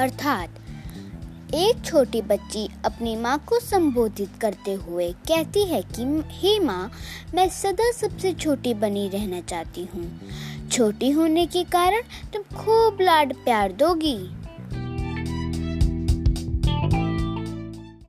अर्थात, एक छोटी बच्ची अपनी माँ को संबोधित करते हुए कहती है कि, हे माँ, मैं सदा सबसे छोटी बनी रहना चाहती हूँ। छोटी होने के कारण तुम खूब लाड प्यार दोगी।